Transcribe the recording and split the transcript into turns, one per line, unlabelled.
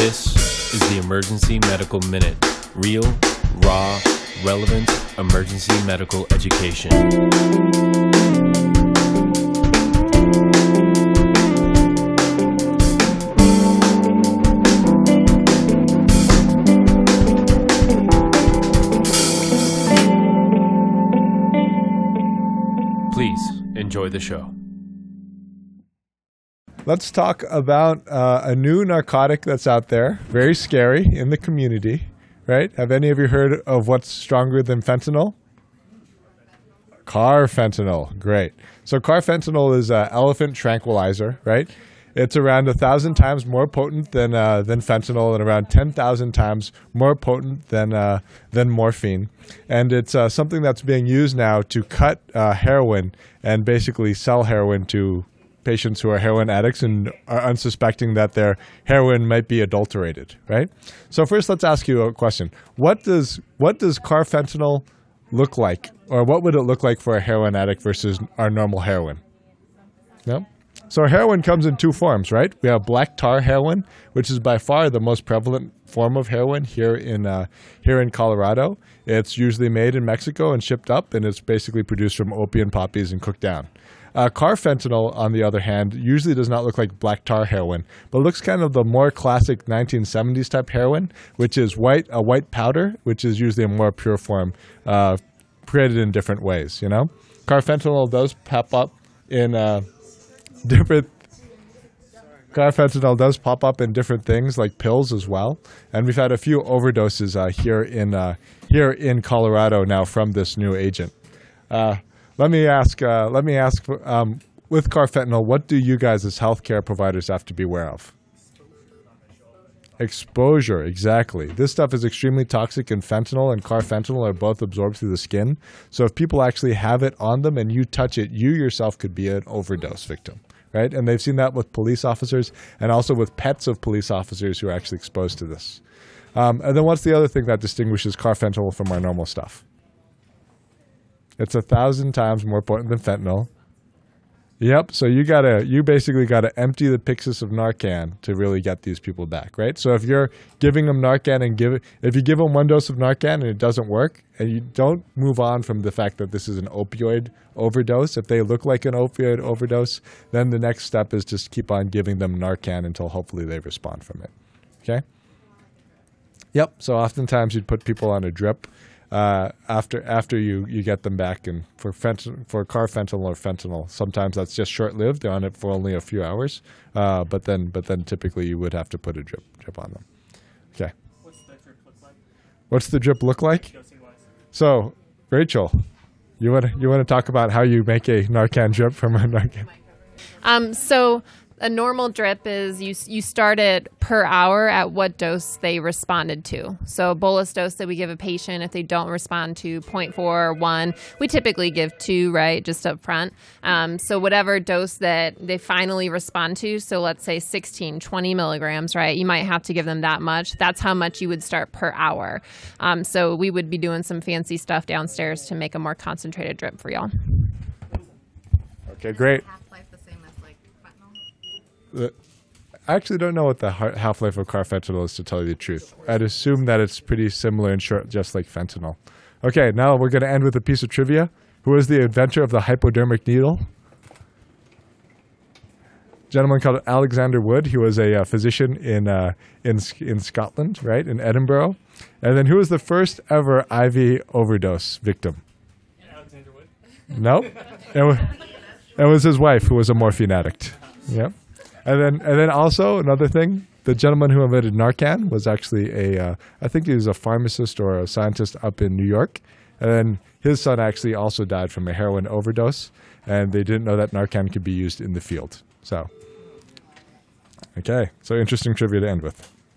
This is the Emergency Medical Minute. Real, raw, relevant emergency medical education. Please enjoy the show.
Let's talk about uh, a new narcotic that's out there, very scary in the community, right? Have any of you heard of what's stronger than fentanyl? Carfentanil, great. So carfentanil is an elephant tranquilizer, right? It's around a thousand times more potent than uh, than fentanyl, and around ten thousand times more potent than uh, than morphine. And it's uh, something that's being used now to cut uh, heroin and basically sell heroin to patients who are heroin addicts and are unsuspecting that their heroin might be adulterated. Right. So first, let's ask you a question: What does what does carfentanil look like, or what would it look like for a heroin addict versus our normal heroin? No. So heroin comes in two forms, right? We have black tar heroin, which is by far the most prevalent form of heroin here in uh, here in Colorado. It's usually made in Mexico and shipped up, and it's basically produced from opium poppies and cooked down. Uh, carfentanil, on the other hand, usually does not look like black tar heroin, but looks kind of the more classic 1970s type heroin, which is white a white powder, which is usually a more pure form, uh, created in different ways. You know, carfentanil does pop up in. Uh, different carfentanil does pop up in different things like pills as well and we've had a few overdoses uh, here in uh, here in colorado now from this new agent uh, let me ask uh, let me ask um, with carfentanil what do you guys as healthcare providers have to be aware of Exposure, exactly. This stuff is extremely toxic, and fentanyl and carfentanil are both absorbed through the skin. So, if people actually have it on them and you touch it, you yourself could be an overdose victim, right? And they've seen that with police officers and also with pets of police officers who are actually exposed to this. Um, and then, what's the other thing that distinguishes carfentanil from our normal stuff? It's a thousand times more potent than fentanyl. Yep. So you gotta, you basically gotta empty the Pyxis of Narcan to really get these people back, right? So if you're giving them Narcan and give, if you give them one dose of Narcan and it doesn't work, and you don't move on from the fact that this is an opioid overdose, if they look like an opioid overdose, then the next step is just keep on giving them Narcan until hopefully they respond from it. Okay. Yep. So oftentimes you'd put people on a drip uh, after after you, you get them back. And for fent- for carfentanil or fentanyl, sometimes that's just short lived. They're on it for only a few hours, uh, but then but then typically you would have to put a drip drip on them. Okay.
What's the drip look like?
What's the drip look like? So, Rachel, you want you want to talk about how you make a Narcan drip from a Narcan?
Um, so a normal drip is you you start it per hour at what dose they responded to. So a bolus dose that we give a patient if they don't respond to 0.4 or 1, we typically give 2, right, just up front. Um, so whatever dose that they finally respond to, so let's say 16, 20 milligrams, right, you might have to give them that much. That's how much you would start per hour. Um, so we would be doing some fancy stuff downstairs to make a more concentrated drip for y'all.
Okay, great. I actually don't know what the half life of carfentanil is, to tell you the truth. I'd assume that it's pretty similar and short, just like fentanyl. Okay, now we're going to end with a piece of trivia. Who is the inventor of the hypodermic needle? gentleman called Alexander Wood. He was a uh, physician in uh, in in Scotland, right in Edinburgh. And then who was the first ever IV overdose victim?
Alexander Wood.
No, it was, it was his wife who was a morphine addict. Yep. And then and then also another thing, the gentleman who invented Narcan was actually a uh, I think he was a pharmacist or a scientist up in New York. And then his son actually also died from a heroin overdose, and they didn't know that Narcan could be used in the field. So, okay, so interesting trivia to end with.